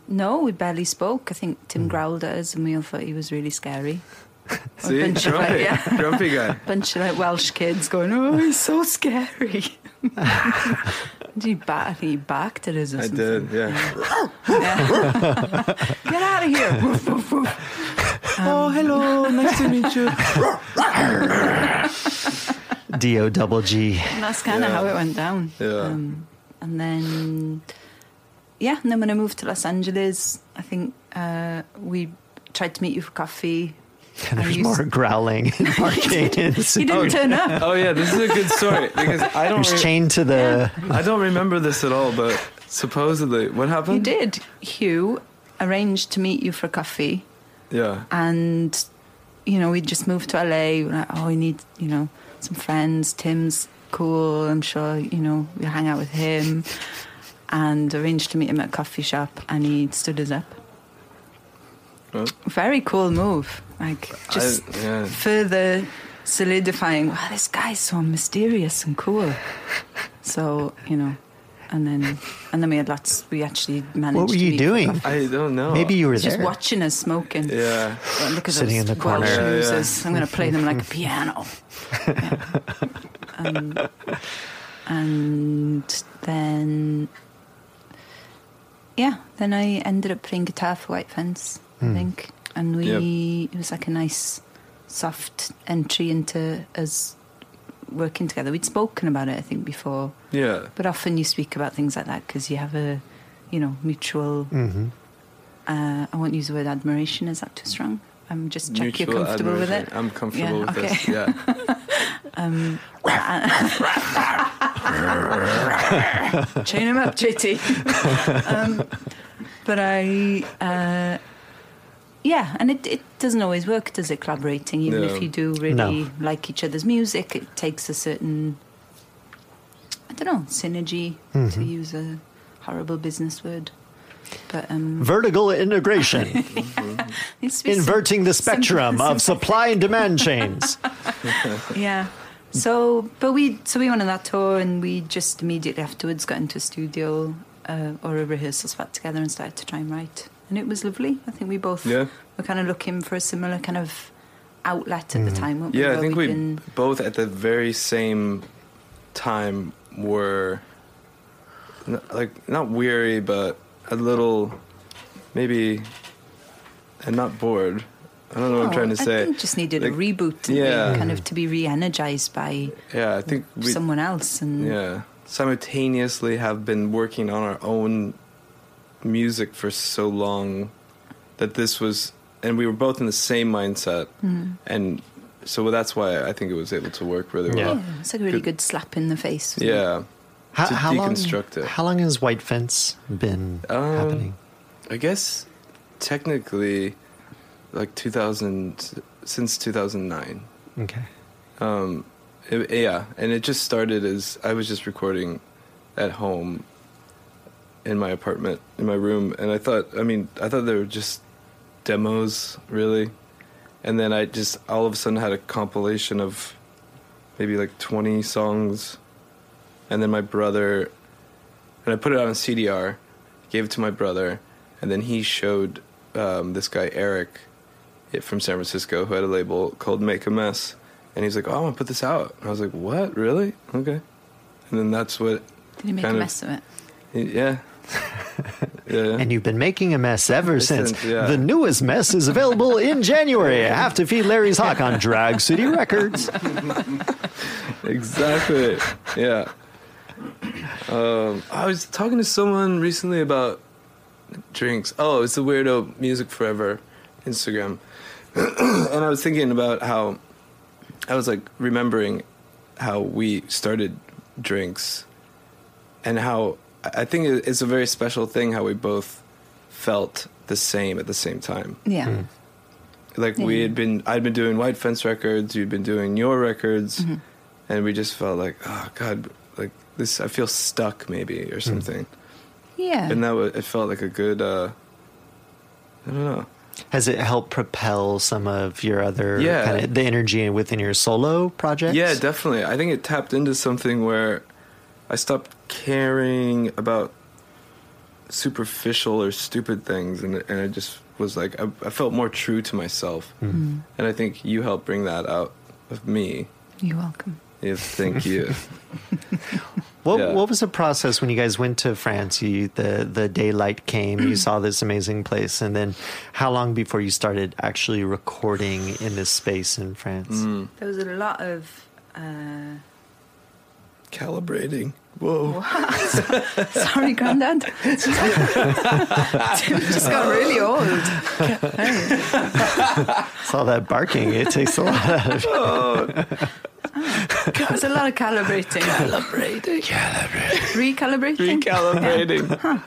No, we barely spoke. I think. Tim growled at us and we all thought he was really scary. <laughs> See, bunch of, grumpy, yeah. <laughs> grumpy guy. Bunch of like Welsh kids going, Oh, he's so scary. <laughs> Did he back I think he backed at us or I something. did, yeah. Yeah. <laughs> Get out of here. <laughs> Woof, woof, woof. oh, hello, nice to meet you. D O double G. And that's kind of Yeah. how it went down. Yeah. Um, and then, yeah, and then when I moved to Los Angeles, I think uh, we tried to meet you for coffee. And I there's used- more growling and <laughs> barking. and He didn't turn up. Oh yeah, this is a good story because I don't. was re- chained to the. I don't remember this at all, but supposedly, what happened? You did. Hugh arranged to meet you for coffee, Yeah. and you know we just moved to LA. We're like, oh, we need you know some friends. Tim's cool. I'm sure you know we hang out with him, and arranged to meet him at a coffee shop, and he stood us up. Well, Very cool move. Like just I, yeah. further solidifying. Wow, this guy's so mysterious and cool. So you know, and then and then we had lots. We actually managed. What were to you doing? I don't know. Maybe you were Just there. watching us smoking. Yeah. Oh, look at Sitting those in the corner. Yeah, yeah. I'm going to play them like a piano. Yeah. <laughs> Um, and then, yeah, then I ended up playing guitar for White Fence, I Hmm. think. And we, it was like a nice, soft entry into us working together. We'd spoken about it, I think, before. Yeah. But often you speak about things like that because you have a, you know, mutual. hmm Uh, I won't use the word admiration. Is that too strong? I'm just check you're comfortable with admiration. it. I'm comfortable Yeah, with this. Yeah. <laughs> Um, <laughs> chain him up, JT. <laughs> um, but I, uh, yeah, and it, it doesn't always work, does it? Collaborating, even No. if you do really No. like each other's music, it takes a certain, I don't know, synergy to Mhm. use a horrible business word. But um, Vertical integration, <laughs> needs to inverting the spectrum sim- of supply and demand chains. <laughs> <laughs> Yeah. So, but we so we went on that tour, and we just immediately afterwards got into a studio uh, or a rehearsal spot together and started to try and write, and it was lovely. I think we both Yeah. were kind of looking for a similar kind of outlet at the mm-hmm. time. weren't we, Yeah, I think we been- both at the very same time were n- like not weary, but a little maybe and not bored. I don't know what I'm Oh, trying to oh, I say. think just needed Like, a reboot, didn't yeah. we? kind of to be re-energized by Yeah, I think we someone else, and yeah simultaneously have been working on our own music for so long that this was and we were both in the same mindset Mm. and so that's why I think it was able to work really Yeah. well. yeah, it's like a really Good- good slap in the face. wasn't it? Yeah. How, To how long? it. How long has White Fence been Um, happening? I guess technically like 2000 since 2009. Okay. Um it- yeah, and it just started as I was just recording at home in my apartment in my room and I thought I mean I thought they were just demos really. And then I just all of a sudden had a compilation of maybe like 20 songs. And then my brother and I put it on a CDR gave it to my brother and then he showed um, this guy Eric it from San Francisco who had a label called Make a Mess. And he's like oh I want to put this out. And I was like what? Really? Okay. And then that's what Did he make a of- mess of it? yeah <laughs> yeah And you've been making a mess <laughs> ever since. Since, yeah. The newest mess is available in <laughs> January. I have to feed Larry's Hawk on Drag City Records. exactly. Yeah. Um, I was talking to someone recently about drinks. Oh, it's the weirdo music forever Instagram, <clears throat> and I was thinking about how I was like remembering how we started drinks, and how I I think it's a very special thing how we both felt the same at the same time Yeah. Hmm. like we had been i'd been doing white fence records you'd been doing your records Mm-hmm. and we just felt like oh god like this i feel stuck maybe or something Yeah. and that was, it felt like a good. uh I don't know. Has it helped propel some of your other Yeah. kind of the energy within your solo projects? Yeah, definitely. I think it tapped into something where I stopped caring about superficial or stupid things, and and I just was like, I, I felt more true to myself, Mm-hmm. and I think you helped bring that out of me. You're welcome. Yes, thank you. <laughs> <laughs> What Yeah. What was the process when you guys went to France? You the the daylight came. you saw this amazing place, and then how long before you started actually recording in this space in France? Mm, There was a lot of. Uh, calibrating. Whoa. <laughs> sorry, Grandad. <laughs> Tim just got really old. <laughs> It's all that barking. It takes a lot out of you. There's a lot of calibrating. Calibrating. Recalibrating. Recalibrating.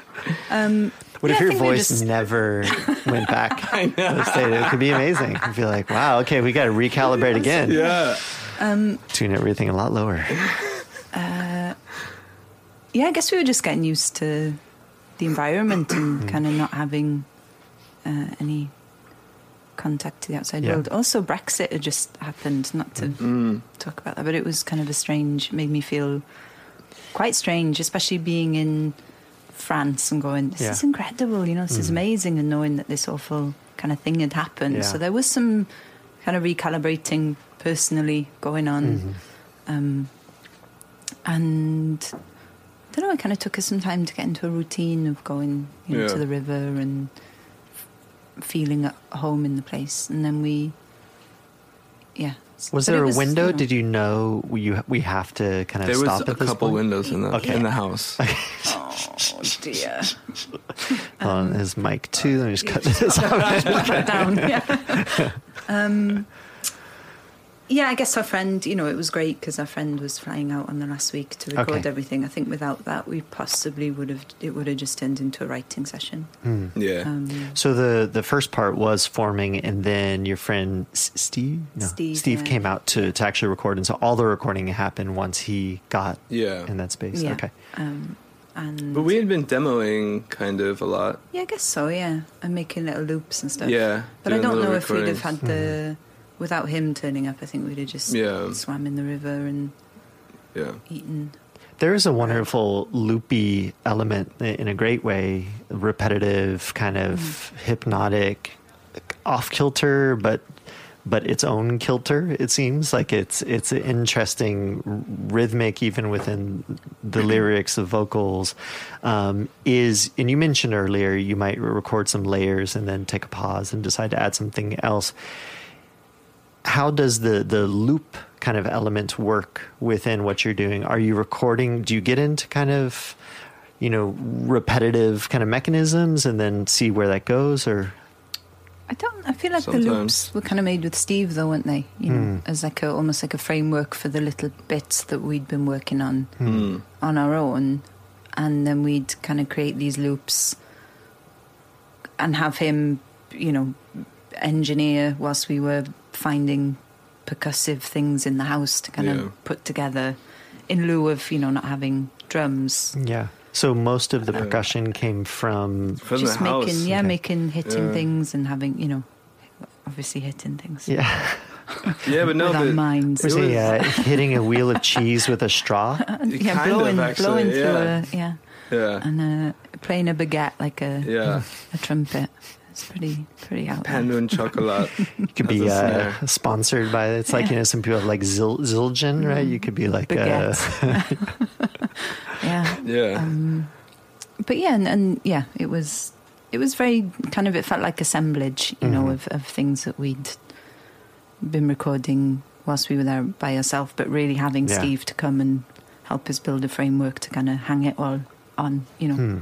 Um, What Yeah, if your voice just- never went back? I know. It could be amazing. You'd be like, wow, okay, we got to recalibrate again. yeah. Tune everything a lot lower. Yeah, I guess we were just getting used to the environment and <clears throat> kind of not having uh, any contact to the outside Yeah. world. Also, Brexit had just happened. Not to Mm. talk about that, but it was kind of a strange. Made me feel quite strange, especially being in France and going, "This Yeah. is incredible," you know, this is amazing, and knowing that this awful kind of thing had happened. Yeah. So there was some kind of recalibrating personally going on, Mm-hmm. um, and I don't know. It kind of took us some time to get into a routine of going you know, Yeah. to the river and f- feeling at home in the place, and then we, yeah. Was But there it a was, window? you know- Did you know you we have to kind of There was stop a at this couple point? windows in the Okay. in the house. <laughs> Oh dear. <laughs> on his mic too. Let me just cut this <laughs> cut off. that- cut it down. Yeah. Um, yeah, I guess our friend, you know, it was great because our friend was flying out on the last week to record Okay. everything. I think without that, we possibly would have, it would have just turned into a writing session. Hmm. Yeah. Um, So the the first part was forming, and then your friend Steve, no, Steve, yeah. came out to to actually record, and so all the recording happened once he got yeah. in that space. yeah. Okay, Um, and But we had been demoing kind of a lot. yeah, I guess so. Yeah, and making little loops and stuff. Yeah. but I don't little know if we'd have had the. Without him turning up, I think we'd have just Yeah. swam in the river and Yeah. eaten. there is a wonderful loopy element in a great way, repetitive, kind of Mm-hmm. hypnotic, off kilter, but but its own kilter. It seems like it's it's interesting, rhythmic even within the lyrics of vocals. Um, is and you mentioned earlier you might record some layers and then take a pause and decide to add something else. How does the the loop kind of element work within what you're doing? Are you recording? Do you get into kind of you know repetitive kind of mechanisms and then see where that goes, or I don't. I feel like the loops were kind of made with Steve, though, weren't they? You know, Hmm. as like a almost like a framework for the little bits that we'd been working on Mm. on our own, and then we'd kind of create these loops and have him, you know, engineer whilst we were finding percussive things in the house to kind Yeah. of put together, in lieu of you know not having drums. yeah? So most of the Yeah. percussion came from From Just the house. making, yeah, Okay. making hitting Yeah. things and having, you know, obviously hitting things. yeah. Yeah, but no, with our the, minds. Was he was- uh, hitting a wheel of cheese with a straw? <laughs> yeah, kind blowing, of actually, blowing through a yeah, yeah, and uh, playing a baguette like a yeah. a trumpet. It's pretty pretty out. there. Panun chocolate. <laughs> You could be a uh, sponsored by. It's like you know some people have like Zil- Zildjian, right? You could be like uh, Baguette. <laughs> Yeah, Yeah, um, but yeah, and, and yeah, it was it was very kind of it felt like assemblage, you know, Mhm. of, of things that we'd been recording whilst we were there by ourselves, but really having Yeah. Steve to come and help us build a framework to kind of hang it all on, you know. Hmm.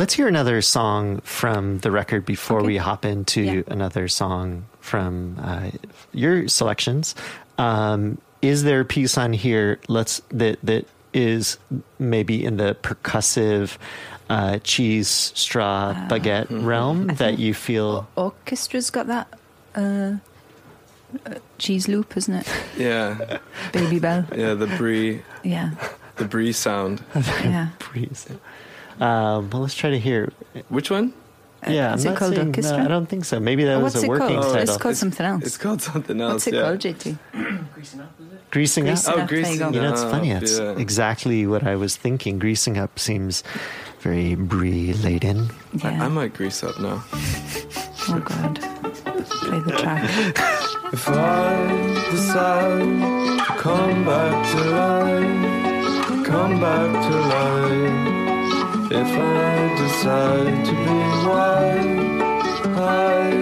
Let's hear another song from the record before Okay. we hop into Yeah. another song from uh, your selections. Um, is there a piece on here? Let's that that is maybe in the percussive uh, cheese straw baguette realm I that you feel? Orchestra's got that uh, uh, cheese loop, isn't it? yeah, Babybel. yeah. The brie. Yeah. the breeze sound. <laughs> Yeah. Breeze. Um, well, let's try to hear. Which one? Yeah, is I'm it called saying- orchestra? No, I don't think so. Maybe that Oh, was a working called? title. It's called something else. It's called something else. What's it yeah. called, JT? <clears throat> Greasing up. Greasing Oh, Up, there you greasing go. You know, it's funny. It's yeah. exactly what I was thinking. Greasing up seems very brie laden. Yeah. I, I might grease up now. oh God. Play the track. If I decide to come back to life, come back to life. If I decide to be white, high,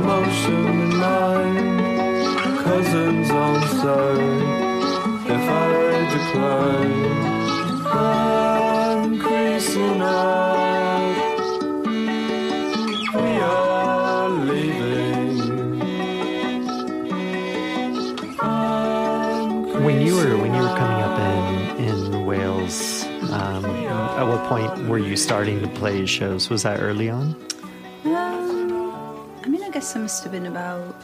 motion in mind, cousins on side. If I decline, I'm creasing up. Point were you starting to play shows? Was that early on? Um, I mean, I guess I must have been about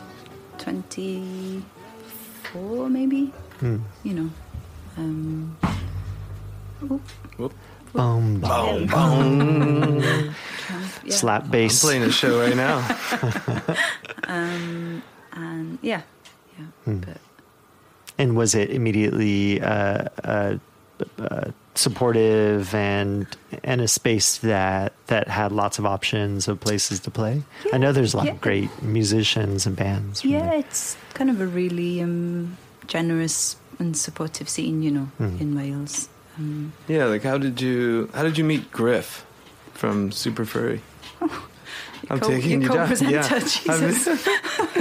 24, maybe. Hmm. You know. Um, oop, Whoop. Boom, boom, Boom. yeah. slap I'm bass. playing a show right now. <laughs> Um, and yeah, yeah. Hmm. But And was it immediately uh, uh, uh, supportive and and a space that that had lots of options of places to play? I know there's a lot yeah. of great musicians and bands. yeah, there. it's kind of a really um, generous and supportive scene, you know, Hmm. in Wales. Um, yeah, like how did you how did you meet Gruff from Super Furry? <laughs> I'm co- taking you you down. Yeah. <laughs> Jesus. I'm- <laughs>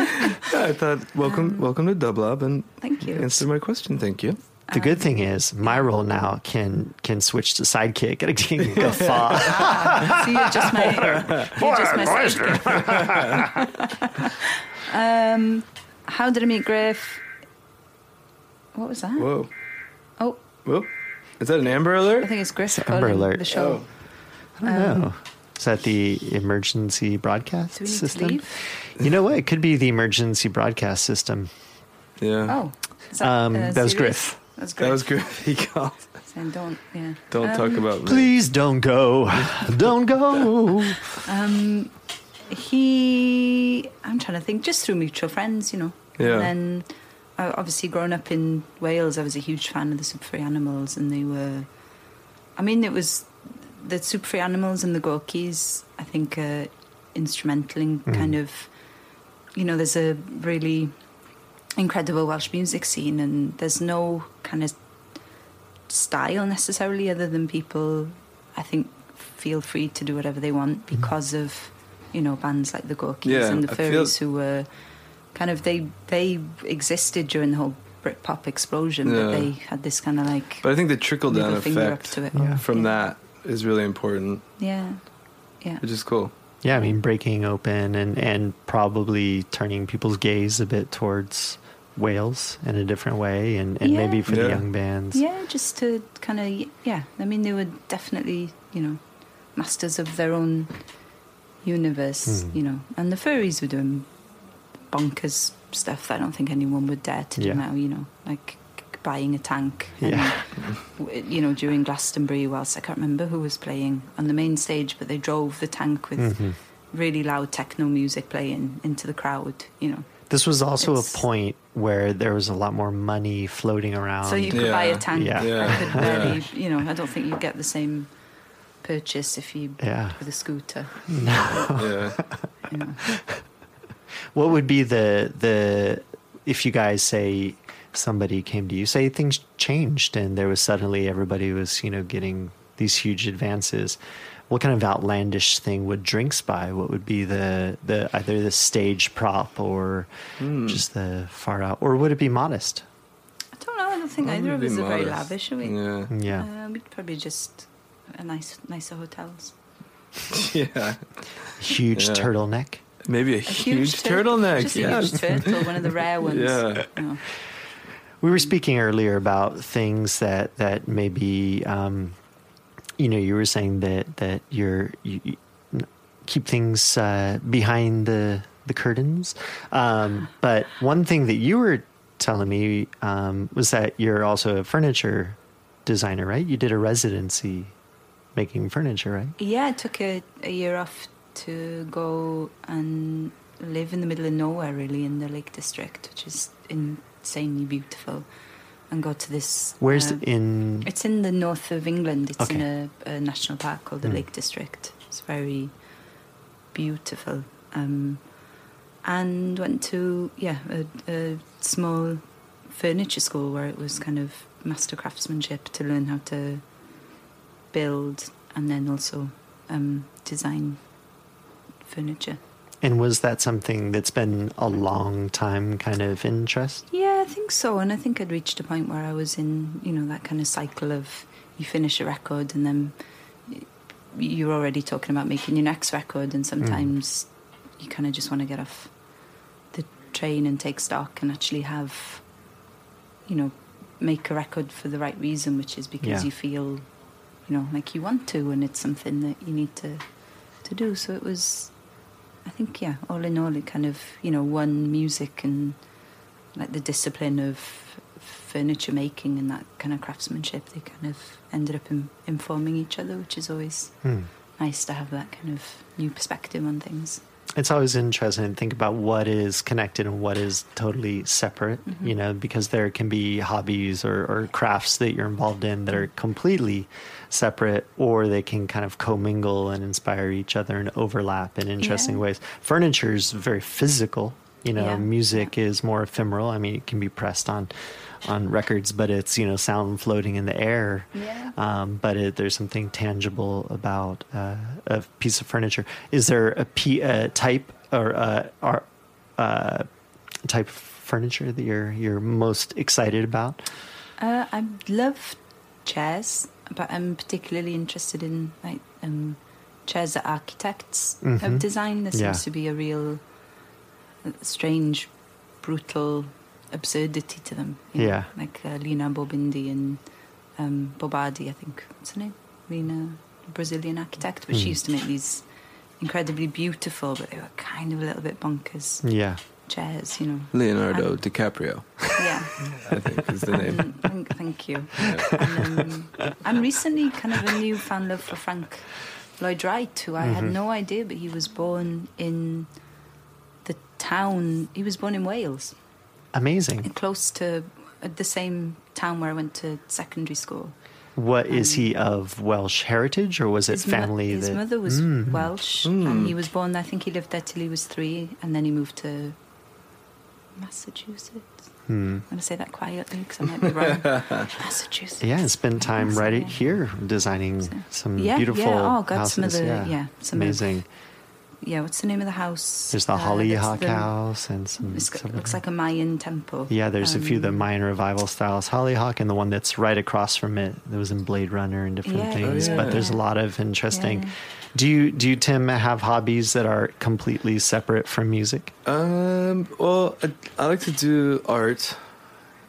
yeah, I thought welcome welcome to dublab and Thank you. answer my question. Thank you. The good thing is, my role now can can switch to sidekick and can guffaw. <laughs> Ah, so you're just my, <laughs> you're just my sidekick. <laughs> um, how did I meet Gruff? What was that? Whoa. Oh, Whoop. Is that an Amber Alert? I think it's Gruff Amber Alert. the show. I don't know. Is that the emergency broadcast Do we need system? to leave? You know what? It could be the emergency broadcast system. Yeah. Oh, is Um, uh, Um, that was? Gruff. That's Gruff. That was good. <laughs> He called. Saying don't, yeah. Don't Um, talk about me. Please don't go. Don't go. <laughs> Um, he, I'm trying to think, just through mutual friends, you know. Yeah. And then, uh, obviously, growing up in Wales, I was a huge fan of the Super Furry Animals, and they were. I mean, it was the Super Furry Animals and the Gorky's. I think uh, instrumental in kind of, you know, there's a really incredible Welsh music scene, and there's no kind of style necessarily, other than people, I think, feel free to do whatever they want mhm. because of, you know, bands like the Gorky's Yeah, and the I feel- Furries who were kind of they they existed during the whole Britpop explosion, Yeah. but they had this kind of like But I think the trickle down middle finger up effect to it. Yeah. from Yeah. that is really important, Yeah, yeah. which is cool. Yeah, I mean, breaking open and, and probably turning people's gaze a bit towards Wales in a different way, and, and Yeah. maybe for the young bands. Yeah, just to kind of yeah. I mean, they were definitely you know masters of their own universe, Hmm. you know. And the furries were doing bonkers stuff that I don't think anyone would dare to Yeah. do now. You know, like buying a tank. Yeah. w- You know, during Glastonbury, whilst I can't remember who was playing on the main stage, but they drove the tank with Mhm. really loud techno music playing into the crowd. You know, This was also It's- a point where there was a lot more money floating around. so you could Yeah. buy a tank. Yeah. Yeah. I could barely, you know, I don't think you'd get the same purchase if you Yeah. with a scooter. Yeah. <laughs> You know. What would be the the if you guys say somebody came to you say things changed and there was suddenly everybody was you know getting these huge advances what kind of outlandish thing would drinks buy what would be the the either the stage prop or Hmm. just the far out or would it be modest I don't know. I don't think either of Probably us are very lavish, are we? Yeah. yeah Uh, we'd probably just a nice, nicer hotels. <laughs> Yeah. huge Yeah. turtleneck Maybe a, A huge, tur- turtleneck. Just a huge turtle, one of the rare <laughs> ones. Yeah. You know. We were speaking earlier about things that that maybe um, you know you were saying that that you're you, you keep things uh, behind the the curtains, um, but one thing that you were telling me um, was that you're also a furniture designer, right? You did a residency making furniture, right? Yeah, I took a, a year off to go and live in the middle of nowhere, really, in the Lake District, which is insanely beautiful, and go to this. Where's uh, in? It's in the north of England. It's in a, a national park called the Mm. Lake District. It's very beautiful. Um, and went to yeah a, a small furniture school where it was kind of master craftsmanship to learn how to build and then also um, design furniture. And was that something that's been a long time kind of interest? Yeah, I think so. And I think I'd reached a point where I was in, you know, that kind of cycle of you finish a record and then you're already talking about making your next record, and sometimes you kind of just want to get off the train and take stock and actually have, you know, make a record for the right reason, which is because Yeah. you feel, you know, like you want to, and it's something that you need to to do. So it was, I think, yeah, all in all, it kind of, you know, one music and like the discipline of furniture making and that kind of craftsmanship, they kind of ended up in, informing each other, which is always Hmm. nice to have that kind of new perspective on things. It's always interesting to think about what is connected and what is totally separate, Mm-hmm. you know, because there can be hobbies or, or crafts that you're involved in that are completely separate, or they can kind of commingle and inspire each other and overlap in interesting Yeah. ways. Furniture is very physical, you know, Yeah, music yeah. is more ephemeral. I mean, it can be pressed on on records, but it's, you know, sound floating in the air. Yeah. Um, but it, there's something tangible about uh, a piece of furniture. Is there a p a type or uh, uh, type of furniture that you're you're most excited about? Uh, I love chairs, but I'm particularly interested in like um, chairs that architects Mhm. have designed. There seems Yeah. to be a real uh, strange, brutal absurdity to them. you know, Yeah. like uh, Lina Bobindi and um, Bo Bardi, I think. What's her name? Lina, the Brazilian architect. But she Mm. used to make these incredibly beautiful, but they were kind of a little bit bonkers Yeah, chairs. You know. Leonardo Um, DiCaprio, Yeah. <laughs> I think is the name. Mm, thank, thank you. And, um, and recently, kind of a newfound love for Frank Lloyd Wright, who I had Mhm. no idea, but he was born in the town. He was born in Wales, amazing. close to uh, the same town where I went to secondary school. What is he of Welsh heritage, or was it His, mo- family his that? mother was Mm. Welsh, Mm. and he was born. I think he lived there till he was three, and then he moved to Massachusetts. Hmm. I'm going to say that quietly because I might be wrong. <laughs> Massachusetts. Yeah, and spend time right Yeah. here designing So- some Yeah, beautiful yeah. Oh, God, houses. some of the- yeah. yeah, some of- amazing. Yeah, what's the name of the house? There's the Uh, Hollyhock that's House and some. It's looks like a Mayan temple. Yeah, there's a few of the Um, Mayan revival styles. Hollyhock and the one that's right across from it that was in Blade Runner and different Yeah, things. Oh, But there's a lot of interesting. Yeah. Do you do you Tim have hobbies that are completely separate from music? Um, well, I, I like to do art,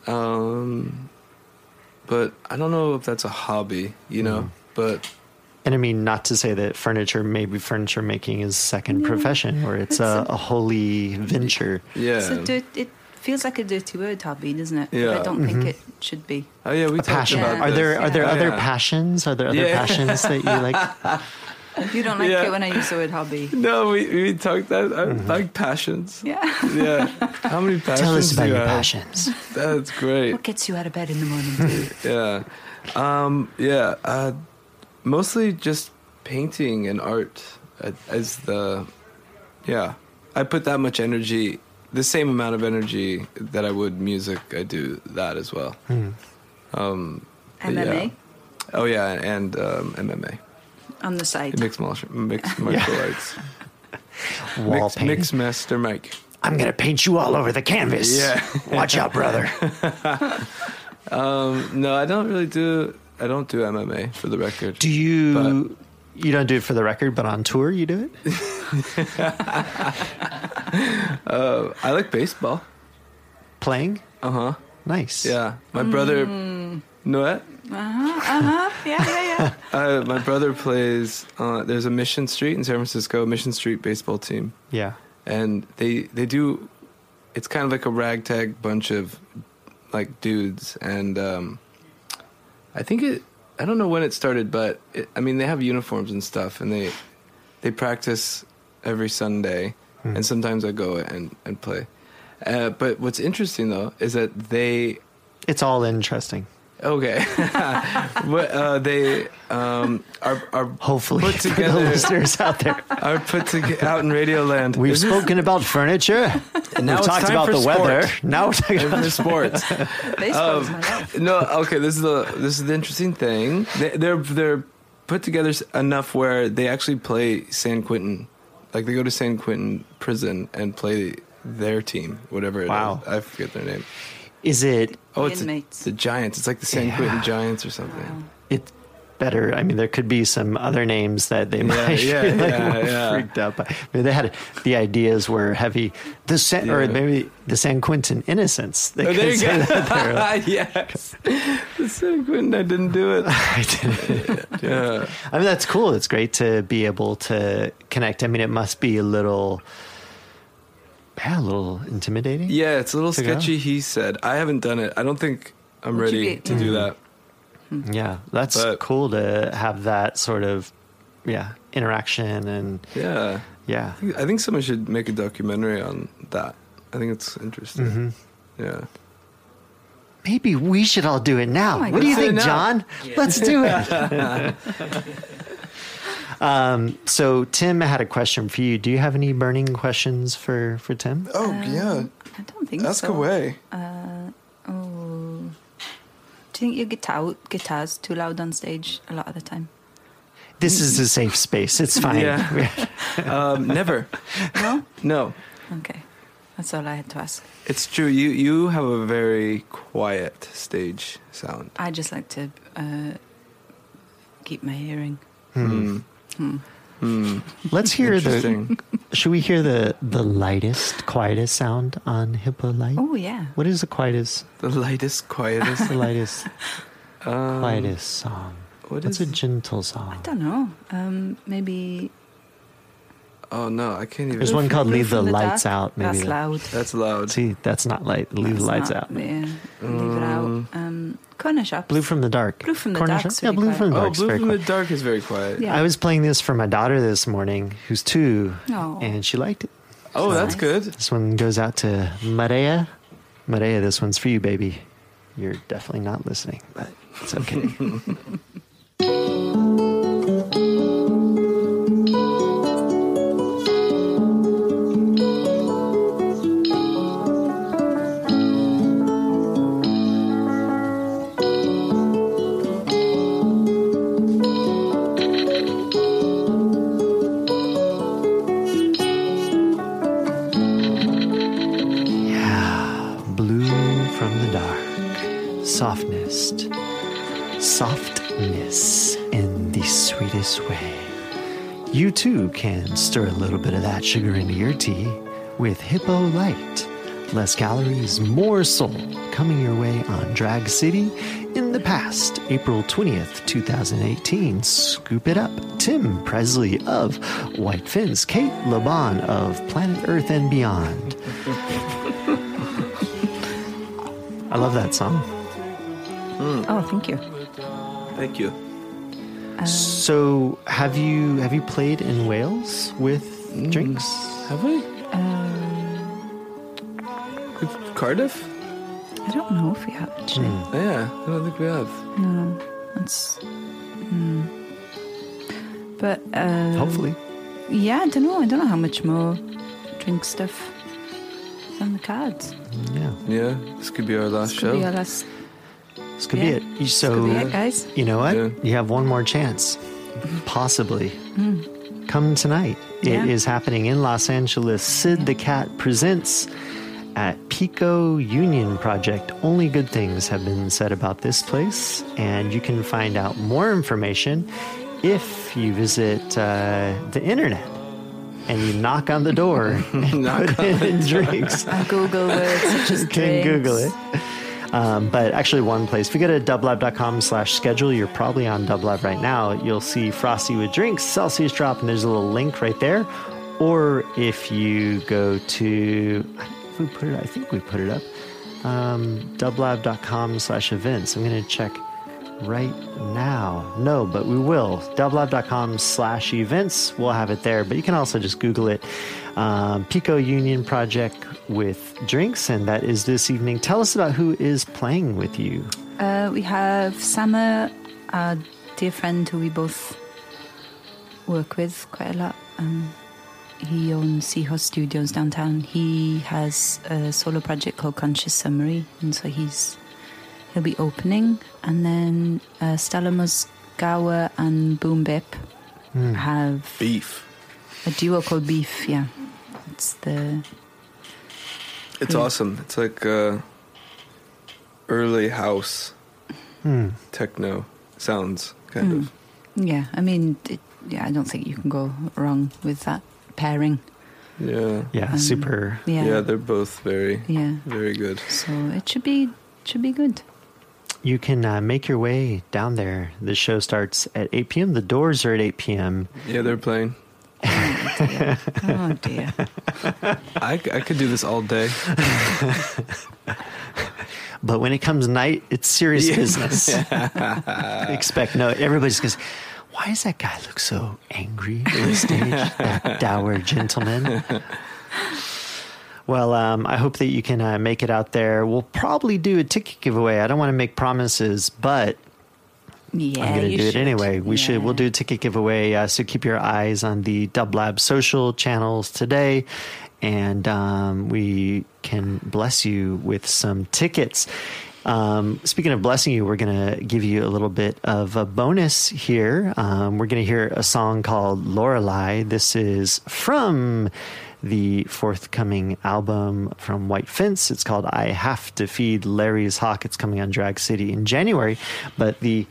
um, but I don't know if that's a hobby, you know. Mm. But And I mean, not to say that furniture, maybe furniture making is second No, profession or it's it's a, a- a holy venture. yeah, It's a it feels like a dirty word, hobby, doesn't it? But Yeah. I don't think Mhm. it should be. oh yeah, we A talked passion. about Yeah. Are this. there are there Oh, other passions? Are there other Yeah. passions that you like? <laughs> You don't like Yeah. it when I use the word hobby. No, we we talked that I Mm-hmm. like passions. Yeah. Yeah, how many passions? <laughs> Tell us do about you your have? passions. That's great. What gets you out of bed in the morning, too? <laughs> Yeah, um, yeah. Uh, mostly just painting and art uh, as the yeah. I put that much energy, the same amount of energy that I would music. I do that as well. Hmm. Um, MMA yeah. Oh yeah, and um, MMA, on the side. mixed martial, mixed <laughs> martial arts, <laughs> Wall mixed, painting. Mix Master Mike. I'm gonna paint you all over the canvas. Yeah. Watch out, brother. <laughs> Um, no, I don't really do. I don't do MMA for the record. Do you? you don't do it for the record, but on tour you do it. <laughs> Uh, I like baseball. Playing. Uh huh. Nice. Yeah, my brother. No, what? Uh huh. Uh huh. Yeah, yeah, yeah. <laughs> Uh, my brother plays. Uh, there's a Mission Street in San Francisco, Mission Street baseball team, Yeah. and they they do. It's kind of like a ragtag bunch of like dudes, and um, I think it. I don't know when it started, but it, I mean they have uniforms and stuff, and they they practice every Sunday, and sometimes I go and and play. Uh, but what's interesting though is that they It's all interesting. Okay, <laughs> but uh, they um, are are Hopefully, put for <laughs> the together listeners out there. are put together out in Radioland. We've Is this- spoken about furniture. And now We've it's talked time about for the weather. Now we're talking about for sports. <laughs> Baseball's Um, no, okay. This is the this is the interesting thing. They, they're they're put together enough where they actually play San Quentin, like they go to San Quentin prison and play their team, whatever it is. Wow. I forget their name. Is it? Oh, it's inmates. the Giants. It's like the San Yeah. Quentin Giants or something. Wow. It's better. I mean, there could be some other names that they might yeah, <laughs> be like yeah, yeah. freaked out by. Maybe they had the ideas were heavy. The San, or maybe the San Quentin Innocents. They Oh, there could you say go. that <laughs> yes, the San Quentin. I didn't do it. <laughs> I didn't- Yeah. I mean, that's cool. It's great to be able to connect. I mean, it must be a little, yeah, a little intimidating. Yeah, it's a little To go? sketchy. He said, "I haven't done it. I don't think I'm Would you ready be- to do that." Yeah, that's But- cool to have that sort of, yeah, interaction and Yeah. yeah. I think- I think someone should make a documentary on that. I think it's interesting. Mm-hmm. Yeah. Maybe we should all do it now. Oh my what do you think, Let's do it John? Let's do it. Um, so Tim had a question for you. Do you have any burning questions for for Tim? Oh yeah. I don't think Ask so. away. Oh. Do you think your guitar guitar's too loud on stage a lot of the time? This is a safe space. It's <laughs> fine. Yeah. <laughs> um, never. No. No. Okay, that's all I had to ask. It's true. You you have a very quiet stage sound. I just like to uh, keep my hearing. Hmm. Let's hear the. Should we hear the the lightest, quietest sound on Hippo Lite? Oh yeah. What is the quietest, the lightest, quietest. the lightest, Um, quietest song? What What's is? a gentle song? I don't know. Um, maybe oh no, I can't even. There's one called Blue "Leave the from Lights Dark. Out." Maybe That's loud. That's loud. See, that's not light. Leave the lights not- out. Yeah, leave it out. Um, corner shops. Blue from the dark. Blue from the Corner Dark's shop? Yeah, really blue from the dark. Oh, dark. blue from the dark is very quiet. Yeah. I was playing this for my daughter this morning, who's two, Oh. and she liked it. Oh, that's Nice. good. This one goes out to Maria. Maria, this one's for you, baby. You're definitely not listening, but it's okay. <laughs> sweetest way. You too can stir a little bit of that sugar into your tea with Hippo Lite. Less calories, more soul coming your way on Drag City in the past, April 20th, 2018. Scoop it up. Tim Presley of White Fence, Kate Laban of Planet Earth and Beyond. <laughs> I love that song. Mm. Oh, thank you. Thank you. So, have you have you played in Wales with drinks? Have we? Cardiff? I don't know if we have actually. Hmm. Yeah, I don't think we have. No, that's. Mm. But uh, Hopefully. yeah, I don't know. I don't know how much more drink stuff is on the cards. Yeah, Yeah, this could be our last show. be our last. This could Yeah. be it. So, Could be it, guys. you know what? Yeah. You have one more chance, possibly. Come tonight. Yeah. It is happening in Los Angeles. Sid the Cat presents at Pico Union Project. Only good things have been said about this place, and you can find out more information if you visit uh, the internet and you knock on the door <laughs> and Knock put in drinks. I <laughs> Google words such as You can drinks. Google it. Um, but actually, one place. If you go to dublab.com slash schedule, you're probably on Dublab right now. You'll see Frosty with drinks, Celsius drop, and there's a little link right there. Or if you go to, I think we put it, I think we put it up, um, dublab.com slash events. I'm going to check right now. No, but we will. Dublab.com slash events. We'll have it there, but you can also just Google it. Um, Pico Union Project with drinks, and that is this evening. Tell us about who is playing with you. Uh, we have Sama, our dear friend who we both work with quite a lot. Um, he owns Seahorse Studios downtown. He has a solo project called Conscious Summary, and so he's he'll be opening. And then uh, Stella Mozgawa and Boom Bip have Beef. a duo called Beef. Yeah, it's the It's Yeah. awesome. It's like uh, early house Hmm. techno sounds, kind of. yeah. I mean, it, yeah. I don't think you can go wrong with that pairing. Yeah. Yeah, Um, super. Yeah, yeah. they're both very, yeah. very good. So it should be should be good. You can uh, make your way down there. The show starts at 8 p.m. The doors are at 8 p.m. Yeah, they're playing. <laughs> Oh dear. I, I could do this all day. <laughs> But when it comes night, it's serious Yeah. business. <laughs> <laughs> Expect no. Everybody's goes. Why does that guy look so angry on the stage? that dour gentleman. Well, um, I hope that you can uh, make it out there. We'll probably do a ticket giveaway. I don't want to make promises, but Yeah, I'm going to do it anyway. We should. We'll do a ticket giveaway. Uh, so keep your eyes on the dublab social channels today, and um, we can bless you with some tickets. Um, speaking of blessing you, we're going to give you a little bit of a bonus here. Um, we're going to hear a song called Lorelei. This is from the forthcoming album from White Fence. It's called I Have to Feed Larry's Hawk. It's coming on Drag City in January, but the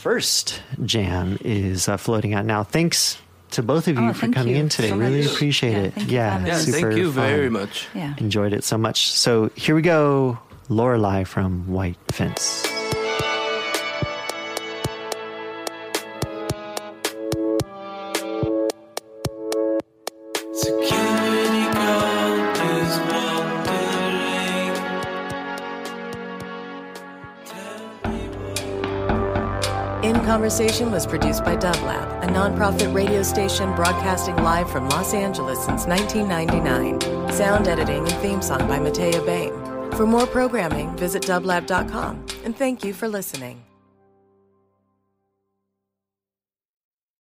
first jam is uh, floating out now. Thanks to both of you Oh, for coming you in today. so really much. appreciate Yeah, it. thank yeah, for having Yeah, super thank you very fun. much. Yeah. Enjoyed it so much. So here we go. Lorelei from White Fence. Conversation was produced by Dublab, a nonprofit radio station broadcasting live from Los Angeles since 1999. Sound editing and theme song by Matea Bain. For more programming, visit dublab.com. And thank you for listening.